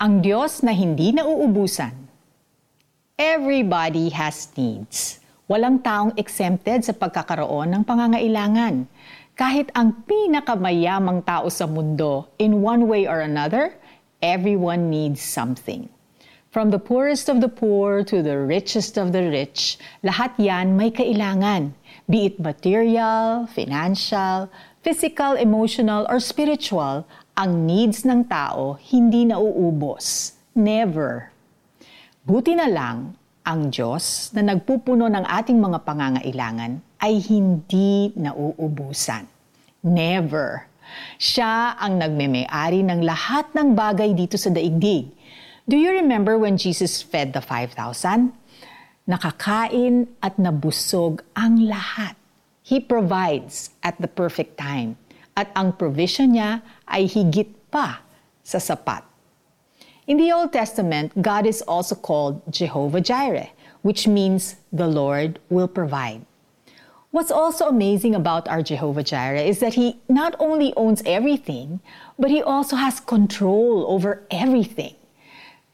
Ang Diyos na hindi nauubusan. Everybody has needs. Walang taong exempted sa pagkakaroon ng pangangailangan. Kahit ang pinakamayamang tao sa mundo, in one way or another, everyone needs something. From the poorest of the poor to the richest of the rich, lahat yan may kailangan, be it material, financial, physical, emotional, or spiritual, ang needs ng tao hindi nauubos. Never. Buti na lang, ang Diyos na nagpupuno ng ating mga pangangailangan ay hindi nauubusan. Never. Siya ang nagmeme-ari ng lahat ng bagay dito sa daigdig. Do you remember when Jesus fed the 5,000? Nakakain at nabusog ang lahat. He provides at the perfect time at ang provision niya ay higit pa sa sapat. In the Old Testament, God is also called Jehovah Jireh, which means the Lord will provide. What's also amazing about our Jehovah Jireh is that He not only owns everything, but He also has control over everything.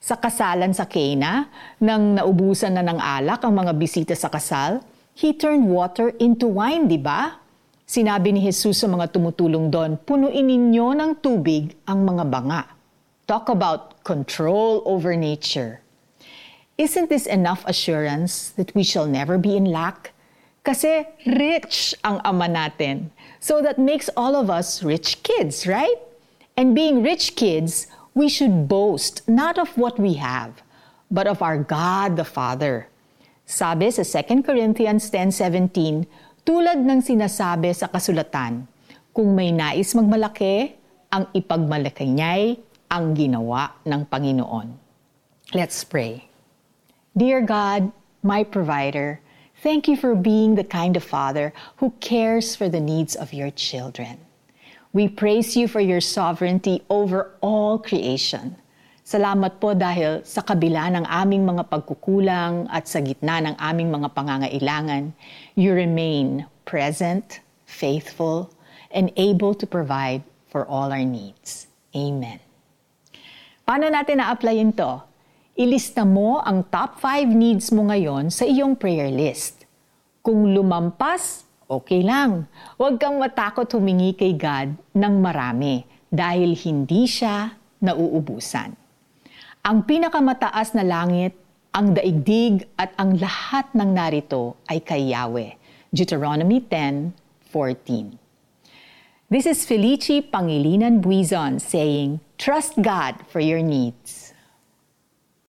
Sa kasalan sa Cana, nang naubusan na ng alak ang mga bisita sa kasal, He turned water into wine, di ba? Sinabi ni Jesus sa mga tumutulong doon, punuin ninyo ng tubig ang mga banga. Talk about control over nature. Isn't this enough assurance that we shall never be in lack? Kasi rich ang ama natin. So that makes all of us rich kids, right? And being rich kids, we should boast not of what we have, but of our God the Father. Sabi sa 2 Corinthians 10.17, tulad ng sinasabi sa kasulatan, kung may nais magmalaki, ang ipagmalaki niya'y ang ginawa ng Panginoon. Let's pray. Dear God, my provider, thank you for being the kind of father who cares for the needs of your children. We praise you for your sovereignty over all creation. Salamat po dahil sa kabila ng aming mga pagkukulang at sa gitna ng aming mga pangangailangan, you remain present, faithful, and able to provide for all our needs. Amen. Paano natin na-applyin to? Ilista mo ang top 5 needs mo ngayon sa iyong prayer list. Kung lumampas, okay lang. Huwag kang matakot humingi kay God ng marami dahil hindi siya nauubusan. Ang pinakamataas na langit, ang daigdig at ang lahat ng narito ay kay Yahweh. Deuteronomy 10:14. This is Felici Pangilinan Buizon saying, Trust God for your needs.